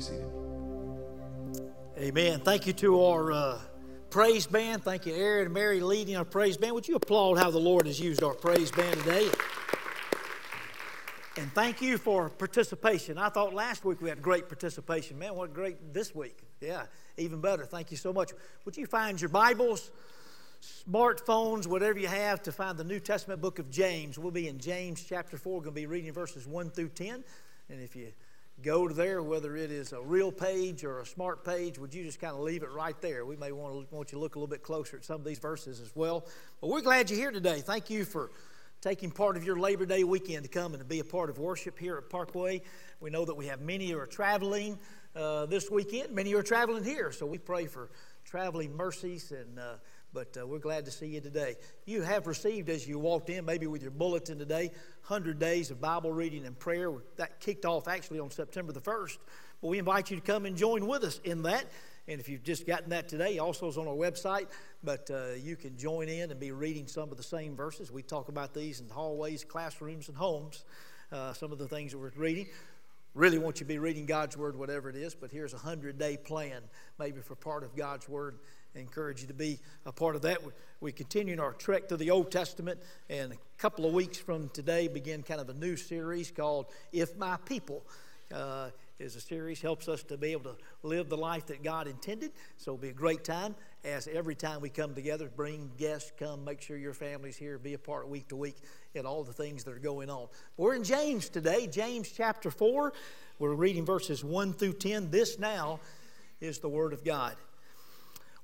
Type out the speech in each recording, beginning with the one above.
be seated. Amen. Thank you to our uh, praise band. Thank you, Aaron and Mary, leading our praise band. Would you applaud how the Lord has used our praise band today? And thank you for participation. I thought last week we had great participation. Man, what great this week. Yeah, even better. Thank you so much. Would you find your Bibles, smartphones, whatever you have to find the New Testament book of James? We'll be in James chapter 4. We're going to be reading verses 1 through 10. And if you go to there, whether it is a real page or a smart page, would you just kind of leave it right there? We may want, to, want you to look a little bit closer at some of these verses as well. But we're glad you're here today. Thank you for taking part of your Labor Day weekend to come and to be a part of worship here at Parkway. We know that we have many who are traveling uh, this weekend, many are traveling here, so we pray for traveling mercies and. Uh, but uh, we're glad to see you today. You have received, as you walked in, maybe with your bulletin today, 100 days of Bible reading and prayer. That kicked off actually on September the 1st. But we invite you to come and join with us in that. And if you've just gotten that today, also is on our website. But uh, you can join in and be reading some of the same verses. We talk about these in hallways, classrooms, and homes. Uh, some of the things that we're reading. Really want you to be reading God's Word, whatever it is. But here's a hundred day plan, maybe for part of God's Word encourage you to be a part of that. We continue in our trek to the Old Testament, and a couple of weeks from today begin kind of a new series called If My People. Uh, is a series helps us to be able to live the life that God intended. So it'll be a great time as every time we come together, bring guests, come, make sure your family's here, be a part week to week in all the things that are going on. We're in James today, James chapter 4. We're reading verses 1 through 10. This now is the Word of God.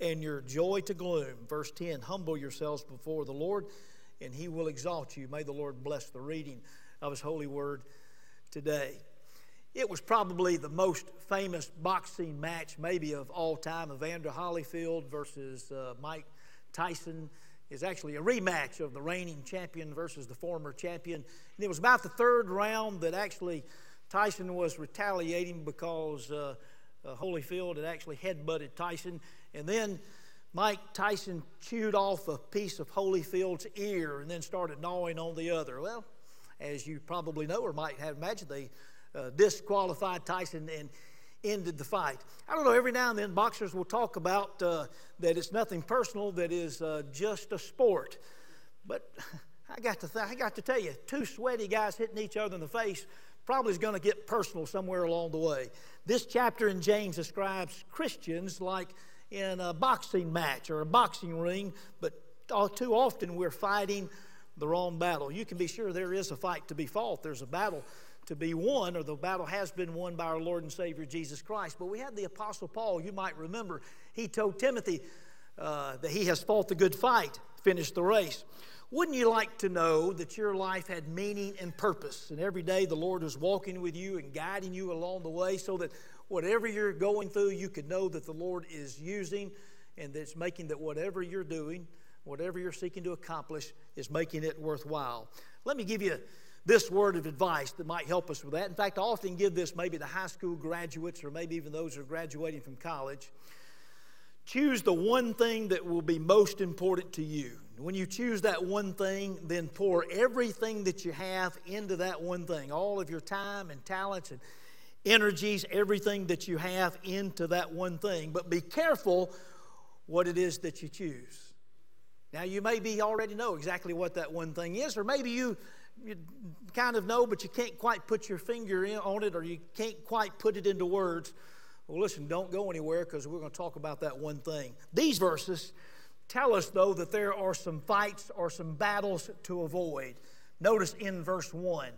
and your joy to gloom. Verse 10 Humble yourselves before the Lord, and he will exalt you. May the Lord bless the reading of his holy word today. It was probably the most famous boxing match, maybe of all time. Evander Holyfield versus uh, Mike Tyson is actually a rematch of the reigning champion versus the former champion. And it was about the third round that actually Tyson was retaliating because uh, uh, Holyfield had actually headbutted Tyson. And then Mike Tyson chewed off a piece of Holyfield's ear and then started gnawing on the other. Well, as you probably know or might have imagined, they uh, disqualified Tyson and ended the fight. I don't know, every now and then boxers will talk about uh, that it's nothing personal, that is uh, just a sport. But I got, to th- I got to tell you, two sweaty guys hitting each other in the face probably is going to get personal somewhere along the way. This chapter in James describes Christians like in a boxing match or a boxing ring, but all too often we're fighting the wrong battle. You can be sure there is a fight to be fought, there's a battle to be won, or the battle has been won by our Lord and Savior Jesus Christ. But we have the Apostle Paul, you might remember, he told Timothy uh, that he has fought the good fight, finished the race. Wouldn't you like to know that your life had meaning and purpose, and every day the Lord was walking with you and guiding you along the way so that whatever you're going through, you could know that the Lord is using and that's making that whatever you're doing, whatever you're seeking to accomplish, is making it worthwhile. Let me give you this word of advice that might help us with that. In fact, I often give this maybe to high school graduates or maybe even those who are graduating from college. Choose the one thing that will be most important to you. When you choose that one thing, then pour everything that you have into that one thing, all of your time and talents and energies, everything that you have into that one thing. But be careful what it is that you choose. Now, you maybe already know exactly what that one thing is, or maybe you, you kind of know, but you can't quite put your finger in, on it, or you can't quite put it into words. Well, listen, don't go anywhere because we're going to talk about that one thing. These verses tell us, though, that there are some fights or some battles to avoid. Notice in verse 1,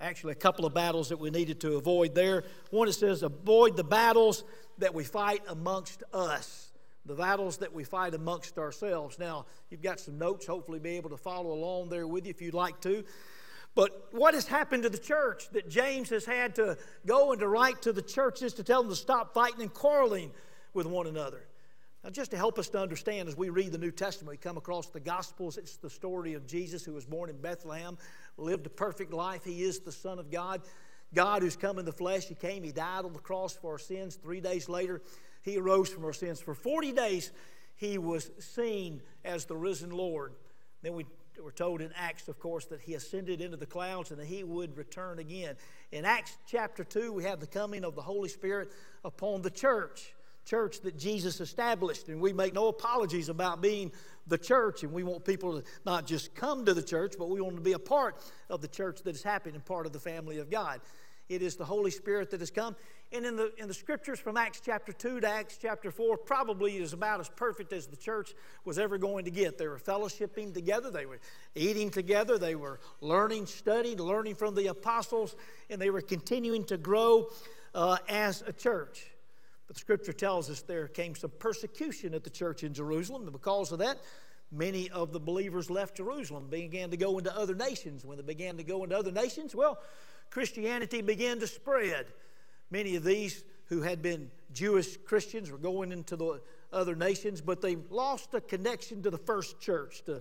actually, a couple of battles that we needed to avoid there. One, it says, avoid the battles that we fight amongst us, the battles that we fight amongst ourselves. Now, you've got some notes, hopefully, be able to follow along there with you if you'd like to. But what has happened to the church that James has had to go and to write to the churches to tell them to stop fighting and quarreling with one another? Now, just to help us to understand as we read the New Testament, we come across the Gospels. It's the story of Jesus who was born in Bethlehem, lived a perfect life. He is the Son of God. God who's come in the flesh. He came, He died on the cross for our sins. Three days later, He arose from our sins. For 40 days, He was seen as the risen Lord. Then we were told in Acts, of course, that He ascended into the clouds and that He would return again. In Acts chapter 2, we have the coming of the Holy Spirit upon the church church that Jesus established. And we make no apologies about being the church. And we want people to not just come to the church, but we want to be a part of the church that is happening, part of the family of God. It is the Holy Spirit that has come. And in the, in the scriptures from Acts chapter 2 to Acts chapter 4, probably is about as perfect as the church was ever going to get. They were fellowshipping together, they were eating together, they were learning, studying, learning from the apostles, and they were continuing to grow uh, as a church. But the scripture tells us there came some persecution at the church in Jerusalem, and because of that, many of the believers left Jerusalem, began to go into other nations. When they began to go into other nations, well, Christianity began to spread. Many of these who had been Jewish Christians were going into the other nations, but they lost a connection to the first church, the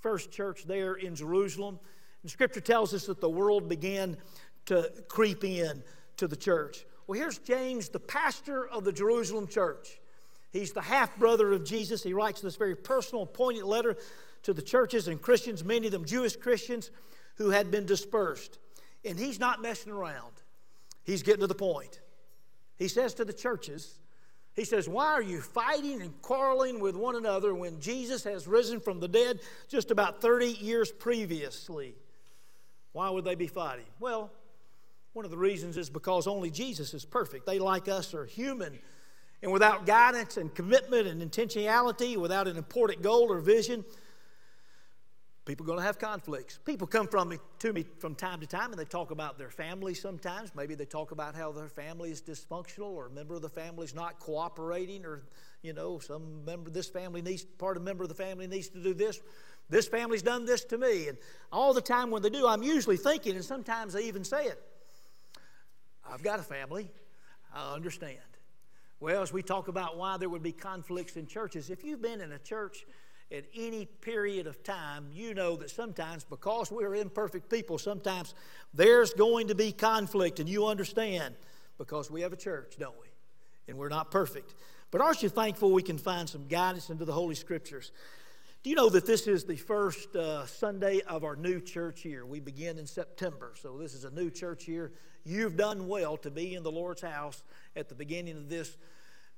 first church there in Jerusalem. And Scripture tells us that the world began to creep in to the church. Well, here's James, the pastor of the Jerusalem church. He's the half brother of Jesus. He writes this very personal, poignant letter to the churches and Christians, many of them Jewish Christians who had been dispersed. And he's not messing around, he's getting to the point. He says to the churches, he says, Why are you fighting and quarreling with one another when Jesus has risen from the dead just about 30 years previously? Why would they be fighting? Well, one of the reasons is because only Jesus is perfect. They, like us, are human. And without guidance and commitment and intentionality, without an important goal or vision, people are going to have conflicts. People come from me, to me from time to time and they talk about their family sometimes. Maybe they talk about how their family is dysfunctional or a member of the family is not cooperating or, you know, some member of this family needs, part of a member of the family needs to do this. This family's done this to me. And all the time when they do, I'm usually thinking, and sometimes they even say it, I've got a family. I understand. Well, as we talk about why there would be conflicts in churches, if you've been in a church at any period of time, you know that sometimes, because we're imperfect people, sometimes there's going to be conflict, and you understand because we have a church, don't we? And we're not perfect. But aren't you thankful we can find some guidance into the Holy Scriptures? Do you know that this is the first uh, Sunday of our new church year? We begin in September, so this is a new church year. You've done well to be in the Lord's house at the beginning of this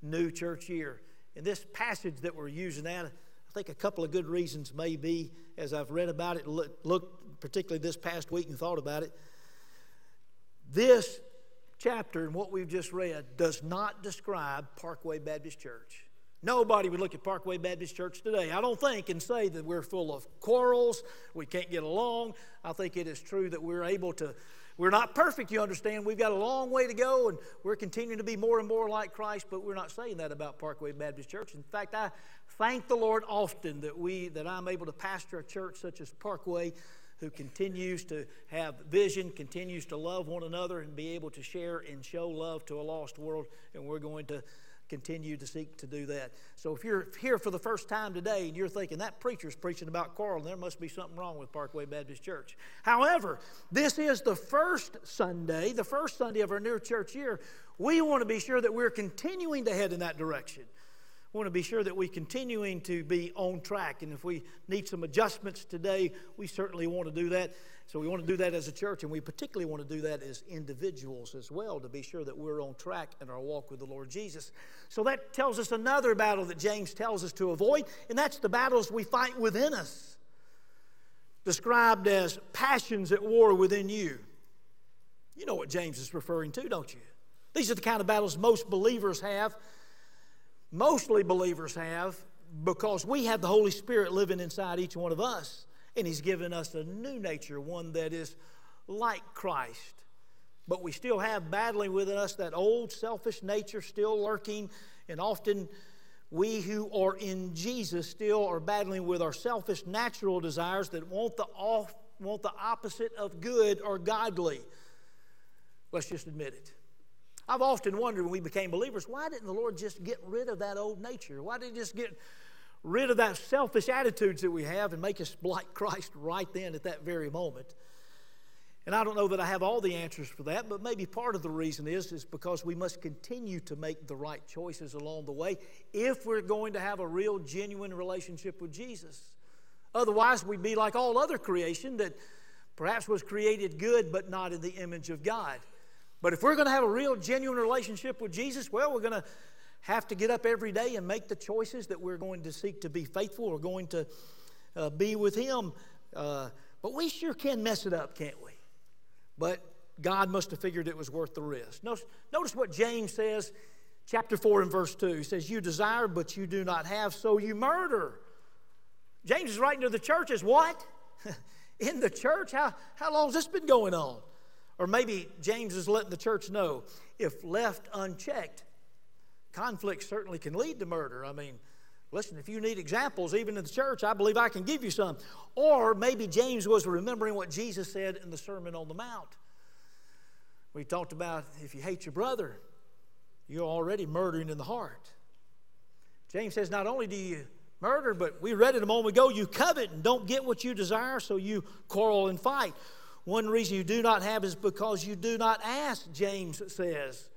new church year. In this passage that we're using that, I think a couple of good reasons may be, as I've read about it, looked look, particularly this past week and thought about it. This chapter and what we've just read does not describe Parkway Baptist Church. Nobody would look at Parkway Baptist Church today, I don't think, and say that we're full of quarrels, we can't get along. I think it is true that we're able to, we're not perfect, you understand. We've got a long way to go, and we're continuing to be more and more like Christ, but we're not saying that about Parkway Baptist Church. In fact, I thank the Lord often that we that I'm able to pastor a church such as Parkway who continues to have vision, continues to love one another, and be able to share and show love to a lost world. And we're going to continue to seek to do that. So if you're here for the first time today and you're thinking that preacher's preaching about quarreling, there must be something wrong with Parkway Baptist Church. However, this is the first Sunday, the first Sunday of our new church year. We want to be sure that we're continuing to head in that direction. We want to be sure that we're continuing to be on track. And if we need some adjustments today, we certainly want to do that. So we want to do that as a church, and we particularly want to do that as individuals as well to be sure that we're on track in our walk with the Lord Jesus. So that tells us another battle that James tells us to avoid, and that's the battles we fight within us, described as passions at war within you. You know what James is referring to, don't you? These are the kind of battles most believers have, mostly believers have, because we have the Holy Spirit living inside each one of us, and He's given us a new nature, one that is like Christ. But we still have battling within us that old selfish nature still lurking, and often we who are in Jesus still are battling with our selfish natural desires that want the off, want the opposite of good or godly. Let's just admit it. I've often wondered when we became believers, why didn't the Lord just get rid of that old nature? Why did He just get rid of that selfish attitudes that we have and make us like Christ right then at that very moment. And I don't know that I have all the answers for that, but maybe part of the reason is is because we must continue to make the right choices along the way if we're going to have a real genuine relationship with Jesus. Otherwise, we'd be like all other creation that perhaps was created good but not in the image of God. But if we're going to have a real genuine relationship with Jesus, well, we're going to have to get up every day and make the choices that we're going to seek to be faithful. We're going to uh, be with Him. Uh, but we sure can mess it up, can't we? But God must have figured it was worth the risk. Notice, notice what James says, chapter 4 and verse 2. He says, You desire, but you do not have, so you murder. James is writing to the churches, what? In the church? How, how long has this been going on? Or maybe James is letting the church know if left unchecked, conflict certainly can lead to murder. I mean, listen, if you need examples, even in the church, I believe I can give you some. Or maybe James was remembering what Jesus said in the Sermon on the Mount. We talked about if you hate your brother, you're already murdering in the heart. James says, not only do you murder, but we read it a moment ago, you covet and don't get what you desire, so you quarrel and fight. One reason you do not have is because you do not ask, James says.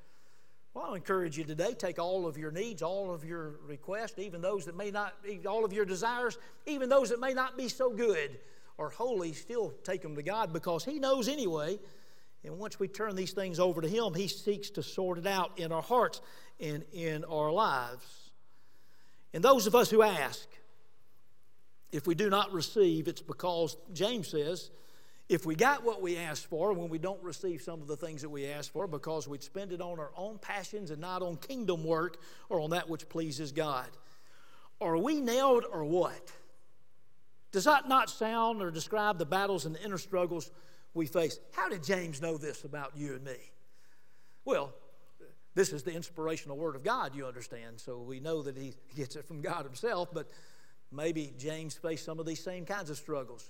Well, I encourage you today, take all of your needs, all of your requests, even those that may not, all of your desires, even those that may not be so good or holy, still take them to God because He knows anyway. And once we turn these things over to Him, He seeks to sort it out in our hearts and in our lives. And those of us who ask, if we do not receive, it's because, James says, if we got what we asked for when we don't receive some of the things that we asked for because we'd spend it on our own passions and not on kingdom work or on that which pleases God. Are we nailed or what? Does that not sound or describe the battles and the inner struggles we face? How did James know this about you and me? Well, this is the inspirational word of God, you understand, so we know that he gets it from God himself, but maybe James faced some of these same kinds of struggles.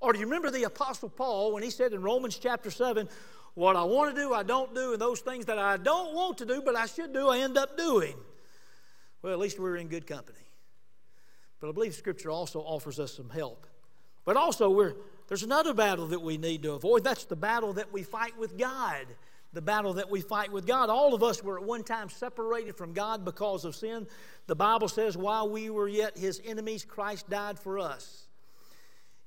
Or do you remember the Apostle Paul when he said in Romans chapter 7, What I want to do, I don't do, and those things that I don't want to do, but I should do, I end up doing? Well, at least we're in good company. But I believe Scripture also offers us some help. But also, we're, there's another battle that we need to avoid. That's the battle that we fight with God. The battle that we fight with God. All of us were at one time separated from God because of sin. The Bible says, while we were yet his enemies, Christ died for us.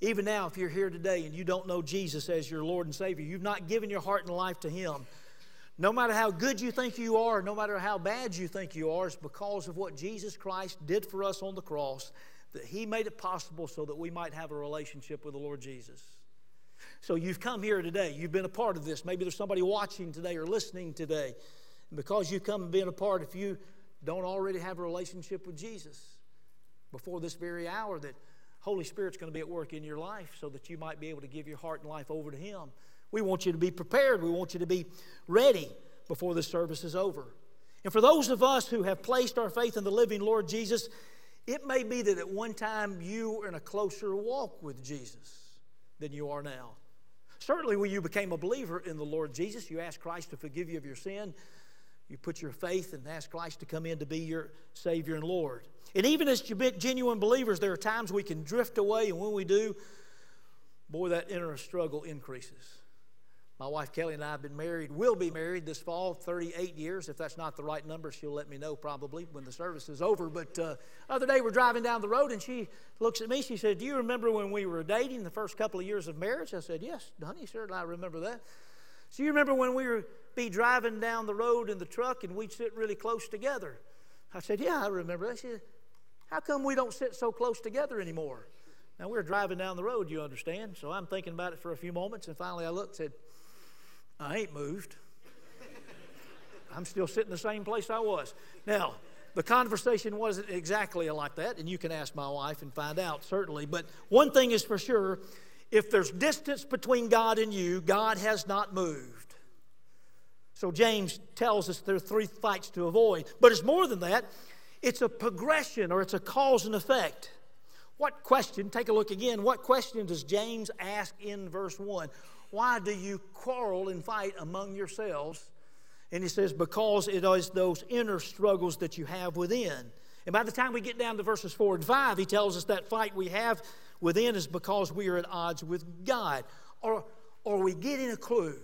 Even now, if you're here today and you don't know Jesus as your Lord and Savior, you've not given your heart and life to Him, no matter how good you think you are, no matter how bad you think you are, it's because of what Jesus Christ did for us on the cross that He made it possible so that we might have a relationship with the Lord Jesus. So you've come here today, you've been a part of this. Maybe there's somebody watching today or listening today. And because you've come and been a part, if you don't already have a relationship with Jesus before this very hour, that Holy Spirit's going to be at work in your life so that you might be able to give your heart and life over to Him. We want you to be prepared. We want you to be ready before the service is over. And for those of us who have placed our faith in the living Lord Jesus, it may be that at one time you were in a closer walk with Jesus than you are now. Certainly, when you became a believer in the Lord Jesus, you asked Christ to forgive you of your sin. You put your faith and ask Christ to come in to be your Savior and Lord. And even as genuine believers, there are times we can drift away, and when we do, boy, that inner struggle increases. My wife Kelly and I have been married, will be married this fall, 38 years. If that's not the right number, she'll let me know probably when the service is over. But uh, other day we're driving down the road and she looks at me. She said, Do you remember when we were dating the first couple of years of marriage? I said, Yes, honey, certainly I remember that. So you remember when we were be driving down the road in the truck and we'd sit really close together? I said, Yeah, I remember that. She said, how come we don't sit so close together anymore? Now, we are driving down the road, you understand. So I'm thinking about it for a few moments, and finally I looked and said, I ain't moved. I'm still sitting the same place I was. Now, the conversation wasn't exactly like that, and you can ask my wife and find out, certainly. But one thing is for sure if there's distance between God and you, God has not moved. So James tells us there are three fights to avoid. But it's more than that, it's a progression or it's a cause and effect. What question, take a look again, what question does James ask in verse 1? Why do you quarrel and fight among yourselves? And he says, because it is those inner struggles that you have within. And by the time we get down to verses 4 and 5, he tells us that fight we have within is because we are at odds with God. Or, or we getting a clue.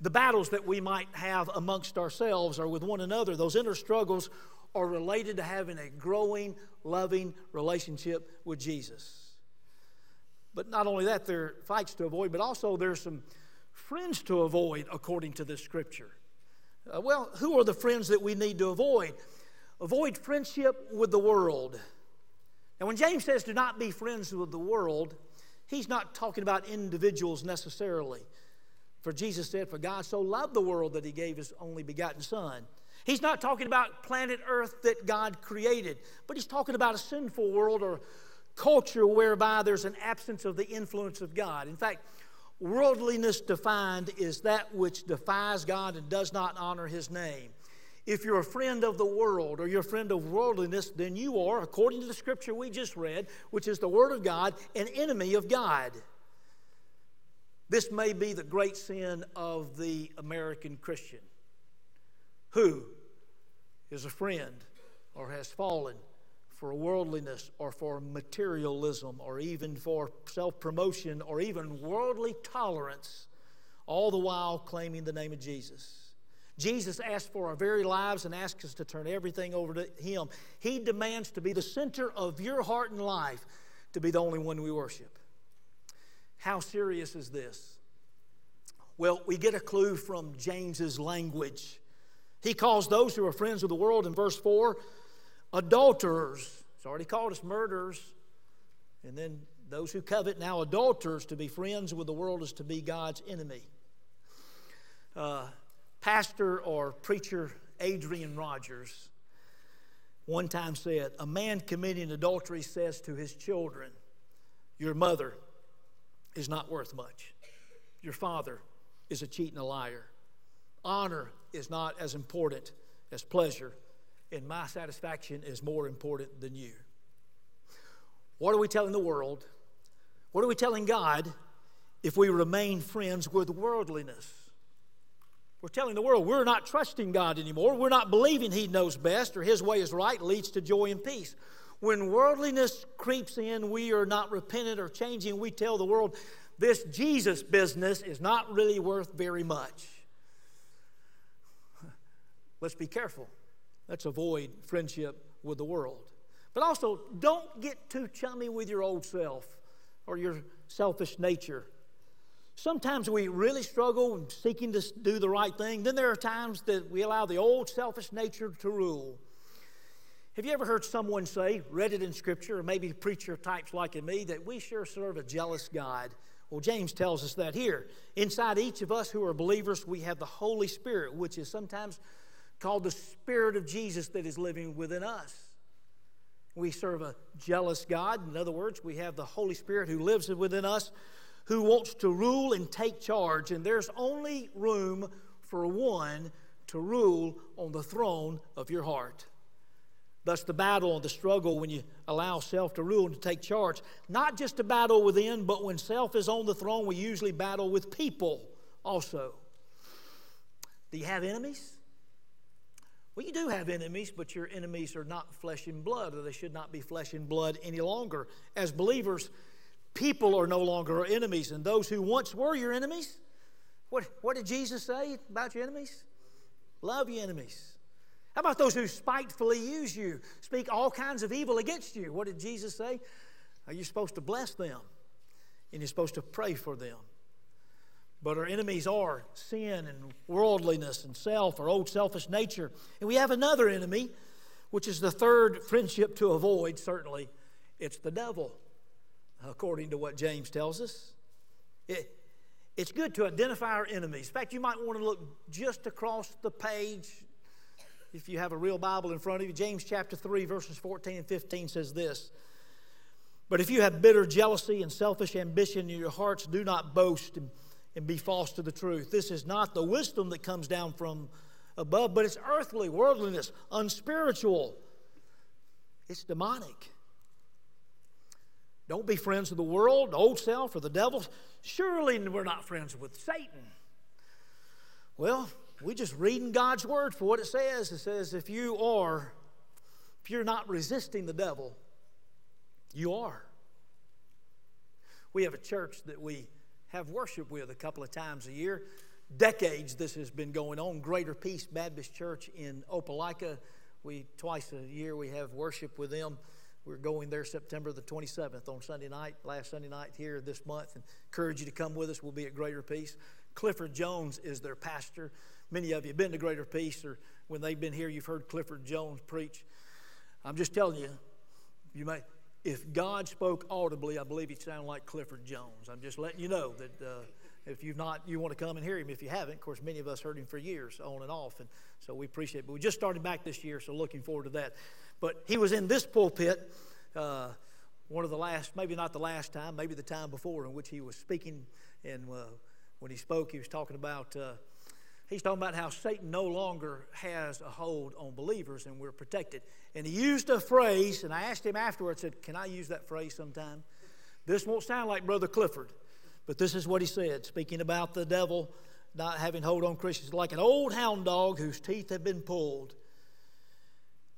The battles that we might have amongst ourselves or with one another, those inner struggles are related to having a growing, loving relationship with Jesus. But not only that, there are fights to avoid, but also there are some friends to avoid according to this scripture. Uh, well, who are the friends that we need to avoid? Avoid friendship with the world. Now, when James says do not be friends with the world, he's not talking about individuals necessarily. For Jesus said, For God so loved the world that he gave his only begotten Son. He's not talking about planet Earth that God created, but he's talking about a sinful world or culture whereby there's an absence of the influence of God. In fact, Worldliness defined is that which defies God and does not honor His name. If you're a friend of the world or you're a friend of worldliness, then you are, according to the scripture we just read, which is the Word of God, an enemy of God. This may be the great sin of the American Christian who is a friend or has fallen for worldliness or for materialism or even for self promotion or even worldly tolerance, all the while claiming the name of Jesus. Jesus asked for our very lives and asks us to turn everything over to Him. He demands to be the center of your heart and life, to be the only one we worship. How serious is this? Well, we get a clue from James's language. He calls those who are friends of the world in verse 4 adulterers. It's already called us murderers. And then those who covet now adulterers to be friends with the world is to be God's enemy. Uh, pastor or preacher Adrian Rogers one time said, A man committing adultery says to his children, Your mother is not worth much. Your father is a cheat and a liar. Honor is not as important as pleasure and my satisfaction is more important than you. What are we telling the world? What are we telling God if we remain friends with worldliness? We're telling the world we're not trusting God anymore. We're not believing He knows best or His way is right, leads to joy and peace. When worldliness creeps in, we are not repentant or changing. We tell the world this Jesus business is not really worth very much. Let's be careful. Let's avoid friendship with the world. But also, don't get too chummy with your old self or your selfish nature. Sometimes we really struggle seeking to do the right thing. Then there are times that we allow the old selfish nature to rule. Have you ever heard someone say, read it in Scripture, or maybe preacher types like me, that we sure serve a jealous God? Well, James tells us that here. Inside each of us who are believers, we have the Holy Spirit, which is sometimes called the Spirit of Jesus that is living within us. We serve a jealous God. In other words, we have the Holy Spirit who lives within us, who wants to rule and take charge. And there's only room for one to rule on the throne of your heart. Thus, the battle and the struggle when you allow self to rule and to take charge. Not just a battle within, but when self is on the throne, we usually battle with people also. Do you have enemies? Well, you do have enemies, but your enemies are not flesh and blood, or they should not be flesh and blood any longer. As believers, people are no longer enemies, and those who once were your enemies, what, what did Jesus say about your enemies? Love your enemies. How about those who spitefully use you, speak all kinds of evil against you? What did Jesus say? Are you supposed to bless them? And you're supposed to pray for them. But our enemies are sin and worldliness and self, our old selfish nature. And we have another enemy, which is the third friendship to avoid, certainly. It's the devil, according to what James tells us. It, it's good to identify our enemies. In fact, you might want to look just across the page if you have a real Bible in front of you, James chapter 3, verses 14 and 15 says this. But if you have bitter jealousy and selfish ambition in your hearts, do not boast and, and be false to the truth. This is not the wisdom that comes down from above, but it's earthly, worldliness, unspiritual. It's demonic. Don't be friends with the world, the old self, or the devil. Surely we're not friends with Satan. Well, we just reading God's word for what it says. It says if you are, if you're not resisting the devil, you are. We have a church that we have worship with a couple of times a year. Decades this has been going on. Greater Peace Baptist Church in Opelika. We twice a year we have worship with them. We're going there September the 27th on Sunday night, last Sunday night here this month. And encourage you to come with us. We'll be at Greater Peace. Clifford Jones is their pastor. Many of you have been to Greater Peace, or when they've been here, you've heard Clifford Jones preach. I'm just telling you, you may, if God spoke audibly, I believe he sounded like Clifford Jones. I'm just letting you know that uh, if you've not, you want to come and hear him. If you haven't, of course, many of us heard him for years, on and off, and so we appreciate it. But we just started back this year, so looking forward to that. But he was in this pulpit, uh, one of the last, maybe not the last time, maybe the time before, in which he was speaking. And uh, when he spoke, he was talking about. Uh, he's talking about how Satan no longer has a hold on believers and we're protected. And he used a phrase, and I asked him afterwards, said, Can I use that phrase sometime? This won't sound like Brother Clifford, but this is what he said, speaking about the devil not having hold on Christians. Like an old hound dog whose teeth have been pulled,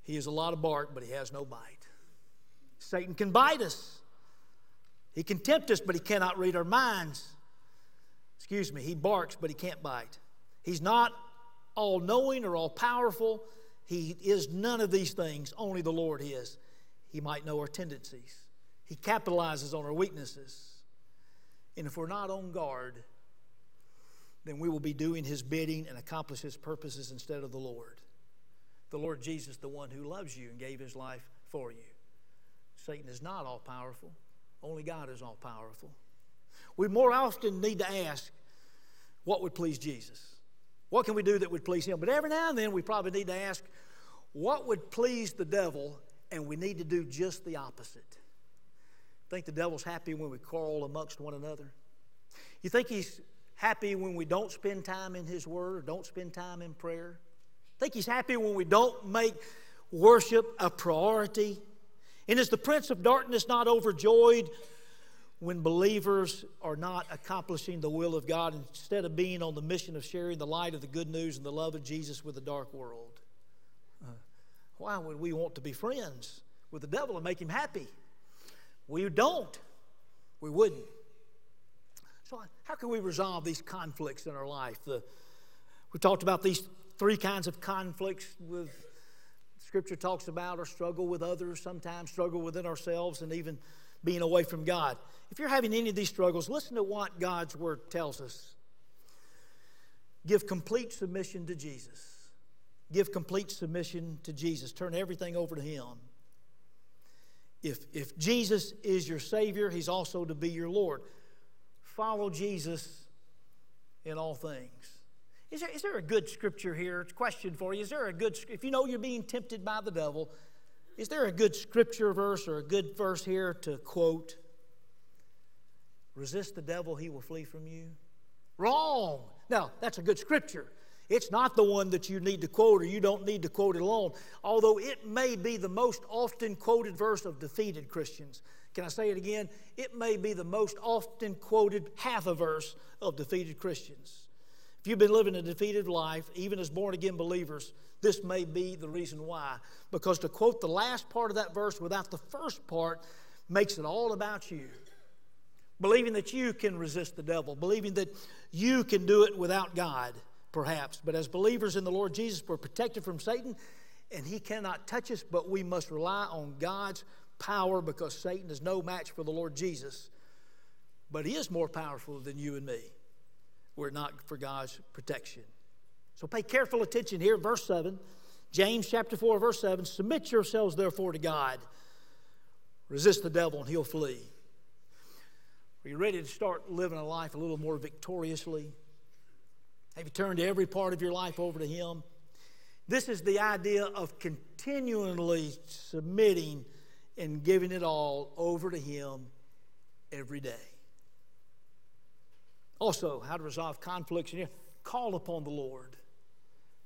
he has a lot of bark, but he has no bite. Satan can bite us. He can tempt us, but he cannot read our minds. Excuse me, he barks, but he can't bite. He's not all knowing or all powerful. He is none of these things, only the Lord is. He might know our tendencies, He capitalizes on our weaknesses. And if we're not on guard, then we will be doing His bidding and accomplish His purposes instead of the Lord the Lord Jesus, the one who loves you and gave his life for you. Satan is not all powerful, only God is all powerful. We more often need to ask, what would please Jesus? What can we do that would please him? But every now and then we probably need to ask, what would please the devil? And we need to do just the opposite. Think the devil's happy when we quarrel amongst one another? You think he's happy when we don't spend time in his word, don't spend time in prayer? think he's happy when we don't make worship a priority. And is the prince of darkness not overjoyed when believers are not accomplishing the will of God instead of being on the mission of sharing the light of the good news and the love of Jesus with the dark world? Uh, why would we want to be friends with the devil and make him happy? We don't. We wouldn't. So, how can we resolve these conflicts in our life? The, we talked about these three kinds of conflicts with scripture talks about or struggle with others sometimes struggle within ourselves and even being away from god. If you're having any of these struggles listen to what god's word tells us. Give complete submission to jesus. Give complete submission to jesus. Turn everything over to him. If, if jesus is your savior he's also to be your lord. Follow jesus in all things. Is there, is there a good scripture here? Question for you. Is there a good, if you know you're being tempted by the devil, is there a good scripture verse or a good verse here to quote? Resist the devil, he will flee from you. Wrong. Now, that's a good scripture. It's not the one that you need to quote or you don't need to quote it alone, although it may be the most often quoted verse of defeated Christians. Can I say it again? It may be the most often quoted half a verse of defeated Christians. If you've been living a defeated life, even as born again believers, this may be the reason why. Because to quote the last part of that verse without the first part makes it all about you. Believing that you can resist the devil, believing that you can do it without God, perhaps. But as believers in the Lord Jesus, we're protected from Satan, and he cannot touch us, but we must rely on God's power because Satan is no match for the Lord Jesus. But he is more powerful than you and me We're not for God's protection. So pay careful attention here, verse 7. James chapter 4, verse 7 Submit yourselves therefore to God. Resist the devil and he'll flee. Are you ready to start living a life a little more victoriously? Have you turned every part of your life over to Him? This is the idea of continually submitting and giving it all over to Him every day. Also, how to resolve conflicts in here call upon the Lord.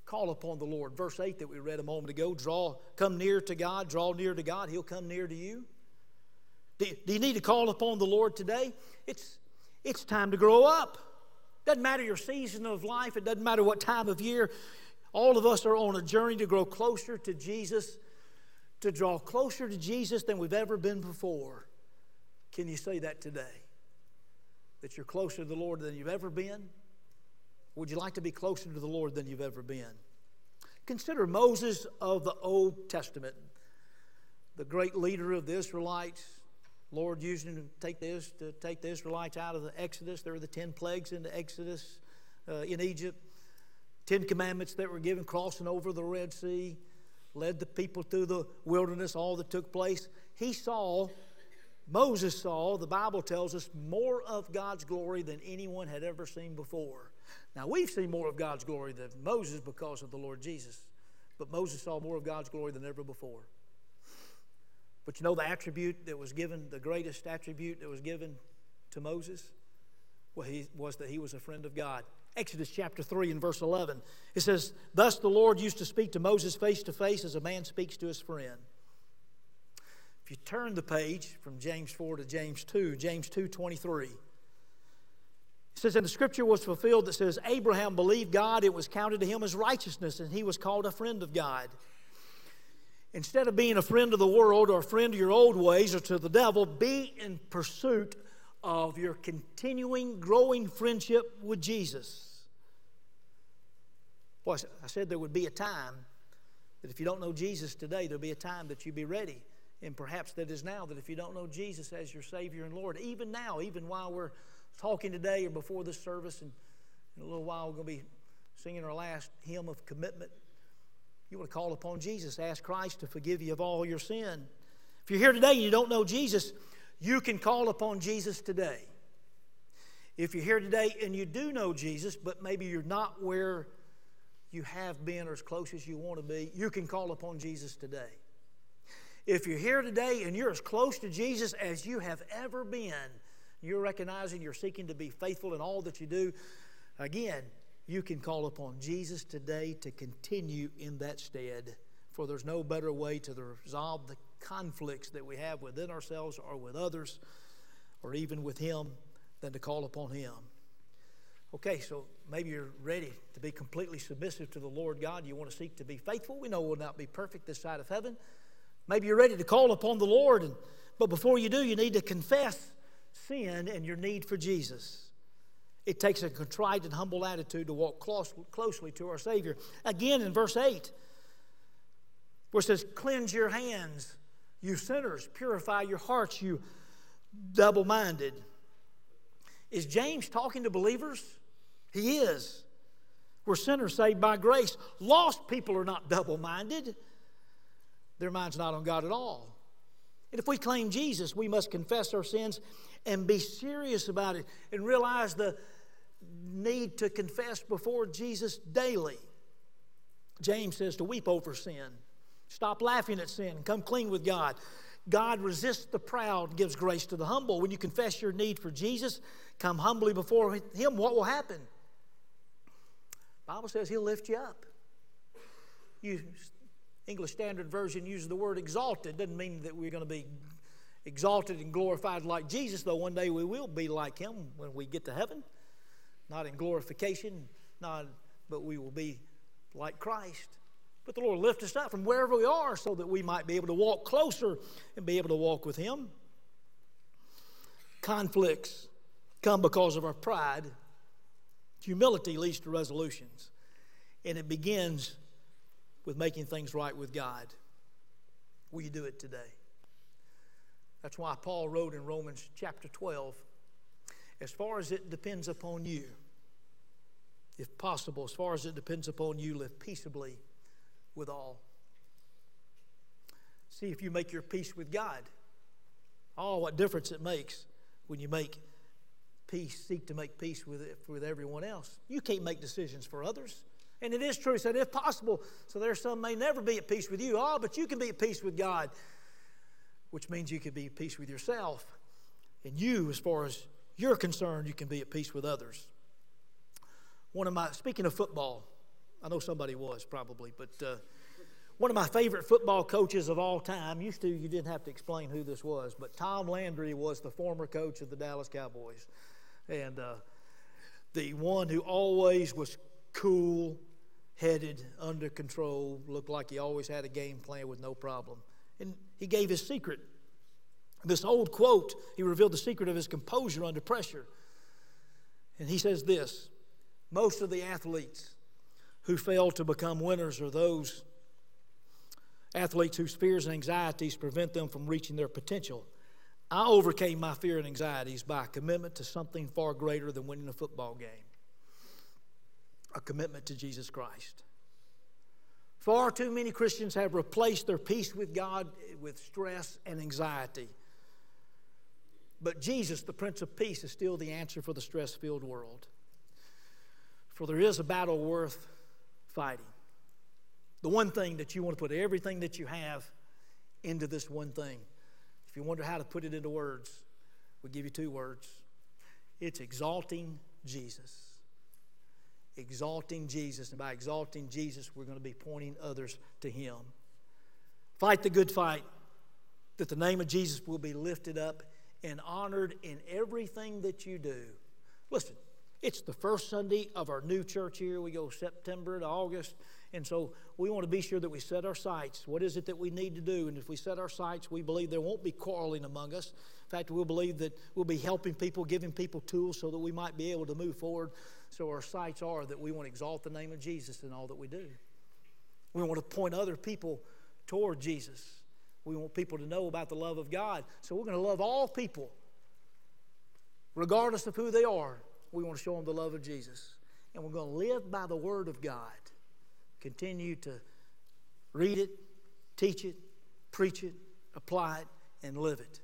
Call upon the Lord. Verse 8 that we read a moment ago draw, come near to God, draw near to God, He'll come near to you. Do, do you need to call upon the Lord today? It's, it's time to grow up. Doesn't matter your season of life, it doesn't matter what time of year. All of us are on a journey to grow closer to Jesus, to draw closer to Jesus than we've ever been before. Can you say that today? That you're closer to the Lord than you've ever been? Would you like to be closer to the Lord than you've ever been? Consider Moses of the Old Testament, the great leader of the Israelites. Lord used him to take this to take the Israelites out of the Exodus. There were the ten plagues in the Exodus uh, in Egypt. Ten commandments that were given, crossing over the Red Sea, led the people through the wilderness, all that took place. He saw, Moses saw, the Bible tells us, more of God's glory than anyone had ever seen before. Now, we've seen more of God's glory than Moses because of the Lord Jesus, but Moses saw more of God's glory than ever before. But you know the attribute that was given, the greatest attribute that was given to Moses? Well, he was that he was a friend of God. Exodus chapter 3 and verse 11. It says, Thus the Lord used to speak to Moses face to face as a man speaks to his friend. If you turn the page from James 4 to James 2, James 2 23. Says, And the scripture was fulfilled that says, Abraham believed God, it was counted to him as righteousness, and he was called a friend of God. Instead of being a friend of the world or a friend of your old ways or to the devil, be in pursuit of your continuing, growing friendship with Jesus. Boy, I said there would be a time that if you don't know Jesus today, there'll be a time that you be ready. And perhaps that is now that if you don't know Jesus as your Savior and Lord, even now, even while we're talking today or before this service, and in a little while we're going to be singing our last hymn of commitment. You want to call upon Jesus, ask Christ to forgive you of all your sin. If you're here today and you don't know Jesus, you can call upon Jesus today. If you're here today and you do know Jesus, but maybe you're not where you have been or as close as you want to be, you can call upon Jesus today. If you're here today and you're as close to Jesus as you have ever been, you're recognizing you're seeking to be faithful in all that you do, again, you can call upon Jesus today to continue in that stead. For there's no better way to resolve the conflicts that we have within ourselves or with others or even with Him than to call upon Him. Okay, so maybe you're ready to be completely submissive to the Lord God. You want to seek to be faithful. We know we'll not be perfect this side of heaven. Maybe you're ready to call upon the Lord, and, but before you do, you need to confess sin and your need for Jesus. It takes a contrite and humble attitude to walk close, closely to our Savior. Again, in verse 8, where it says, Cleanse your hands, you sinners, purify your hearts, you double minded. Is James talking to believers? He is. We're sinners saved by grace. Lost people are not double minded, their mind's not on God at all. And if we claim Jesus, we must confess our sins and be serious about it and realize the need to confess before Jesus daily. James says to weep over sin. Stop laughing at sin. Come clean with God. God resists the proud, gives grace to the humble. When you confess your need for Jesus, come humbly before Him, what will happen? Bible says He'll lift you up. You, English Standard Version uses the word exalted. Doesn't mean that we're going to be exalted and glorified like Jesus, though one day we will be like Him when we get to heaven not in glorification, not, but we will be like Christ. But the Lord lift us up from wherever we are so that we might be able to walk closer and be able to walk with Him. Conflicts come because of our pride. Humility leads to resolutions. And it begins with making things right with God. Will you do it today? That's why Paul wrote in Romans chapter 12 as far as it depends upon you, if possible, as far as it depends upon you, live peaceably with all. See if you make your peace with God. Oh, what difference it makes when you make peace, seek to make peace with, with everyone else. You can't make decisions for others. And it is true. Said, if possible, so there some may never be at peace with you. Oh, but you can be at peace with God, which means you can be at peace with yourself. And you, as far as you're concerned, you can be at peace with others. One of my, speaking of football, I know somebody was probably, but uh, one of my favorite football coaches of all time, used to, you didn't have to explain who this was, but Tom Landry was the former coach of the Dallas Cowboys. And uh, the one who always was cool, headed, under control, looked like he always had a game plan with no problem. And he gave his secret. This old quote, he revealed the secret of his composure under pressure. And he says this most of the athletes who fail to become winners are those athletes whose fears and anxieties prevent them from reaching their potential. I overcame my fear and anxieties by a commitment to something far greater than winning a football game a commitment to Jesus Christ. Far too many Christians have replaced their peace with God with stress and anxiety. But Jesus, the Prince of Peace, is still the answer for the stress filled world. For there is a battle worth fighting. The one thing that you want to put everything that you have into this one thing. If you wonder how to put it into words, we give you two words it's exalting Jesus. Exalting Jesus. And by exalting Jesus, we're going to be pointing others to Him. Fight the good fight, that the name of Jesus will be lifted up and honored in everything that you do. Listen, it's the first Sunday of our new church year. We go September to August. And so we want to be sure that we set our sights. What is it that we need to do? And if we set our sights, we believe there won't be quarreling among us. In fact, we'll believe that we'll be helping people, giving people tools so that we might be able to move forward. So our sights are that we want to exalt the name of Jesus in all that we do. We want to point other people toward Jesus. We want people to know about the love of God. So we're going to love all people, regardless of who they are. We want to show them the love of Jesus. And we're going to live by the Word of God. Continue to read it, teach it, preach it, apply it, and live it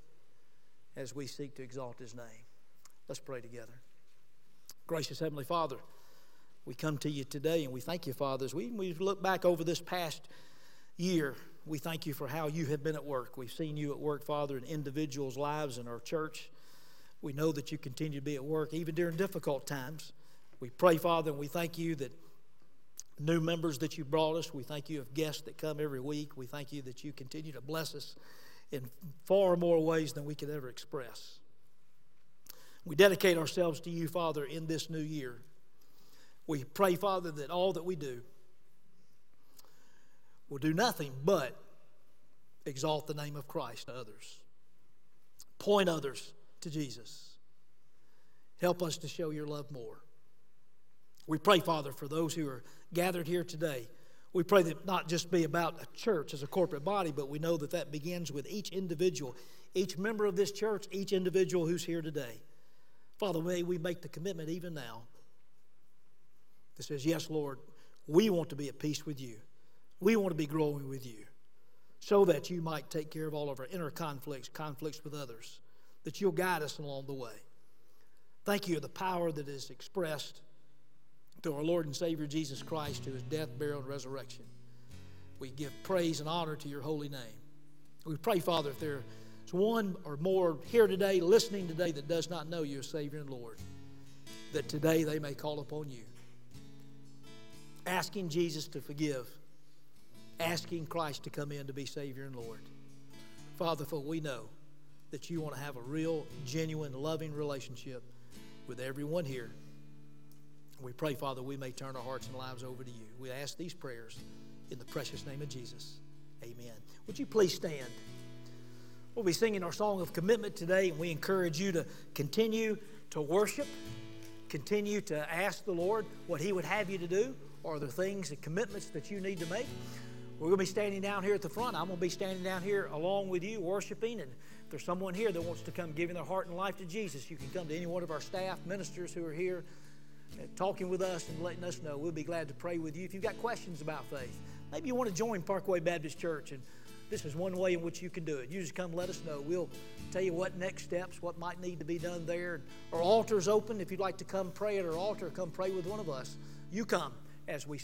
as we seek to exalt His name. Let's pray together. Gracious Heavenly Father, we come to you today and we thank you, Father, as we, we look back over this past year. We thank you for how you have been at work. We've seen you at work, Father, in individuals' lives in our church. We know that you continue to be at work even during difficult times. We pray, Father, and we thank you that new members that you brought us. We thank you of guests that come every week. We thank you that you continue to bless us in far more ways than we could ever express. We dedicate ourselves to you, Father, in this new year. We pray, Father, that all that we do will do nothing but exalt the name of Christ to others, point others to Jesus. Help us to show your love more. We pray, Father, for those who are gathered here today. We pray that not just be about a church as a corporate body, but we know that that begins with each individual, each member of this church, each individual who's here today. Father, may we make the commitment even now that says, Yes, Lord, we want to be at peace with you. We want to be growing with you so that you might take care of all of our inner conflicts, conflicts with others, that you'll guide us along the way. Thank you for the power that is expressed through our Lord and Savior Jesus Christ, to his death, burial, and resurrection. We give praise and honor to your holy name. We pray, Father, if there's one or more here today, listening today, that does not know you as Savior and Lord, that today they may call upon you. Asking Jesus to forgive, asking Christ to come in to be Savior and Lord. Father, for we know that you want to have a real, genuine, loving relationship with everyone here. We pray, Father, we may turn our hearts and lives over to you. We ask these prayers in the precious name of Jesus. Amen. Would you please stand? We'll be singing our song of commitment today, and we encourage you to continue to worship, continue to ask the Lord what He would have you to do, or the things and commitments that you need to make. We're going to be standing down here at the front. I'm going to be standing down here along with you, worshiping. And if there's someone here that wants to come giving their heart and life to Jesus, you can come to any one of our staff ministers who are here uh, talking with us and letting us know. We'll be glad to pray with you. If you've got questions about faith, maybe you want to join Parkway Baptist Church, and this is one way in which you can do it. You just come let us know. We'll tell you what next steps, what might need to be done there. Our altar's open. If you'd like to come pray at our altar, come pray with one of us. You come as we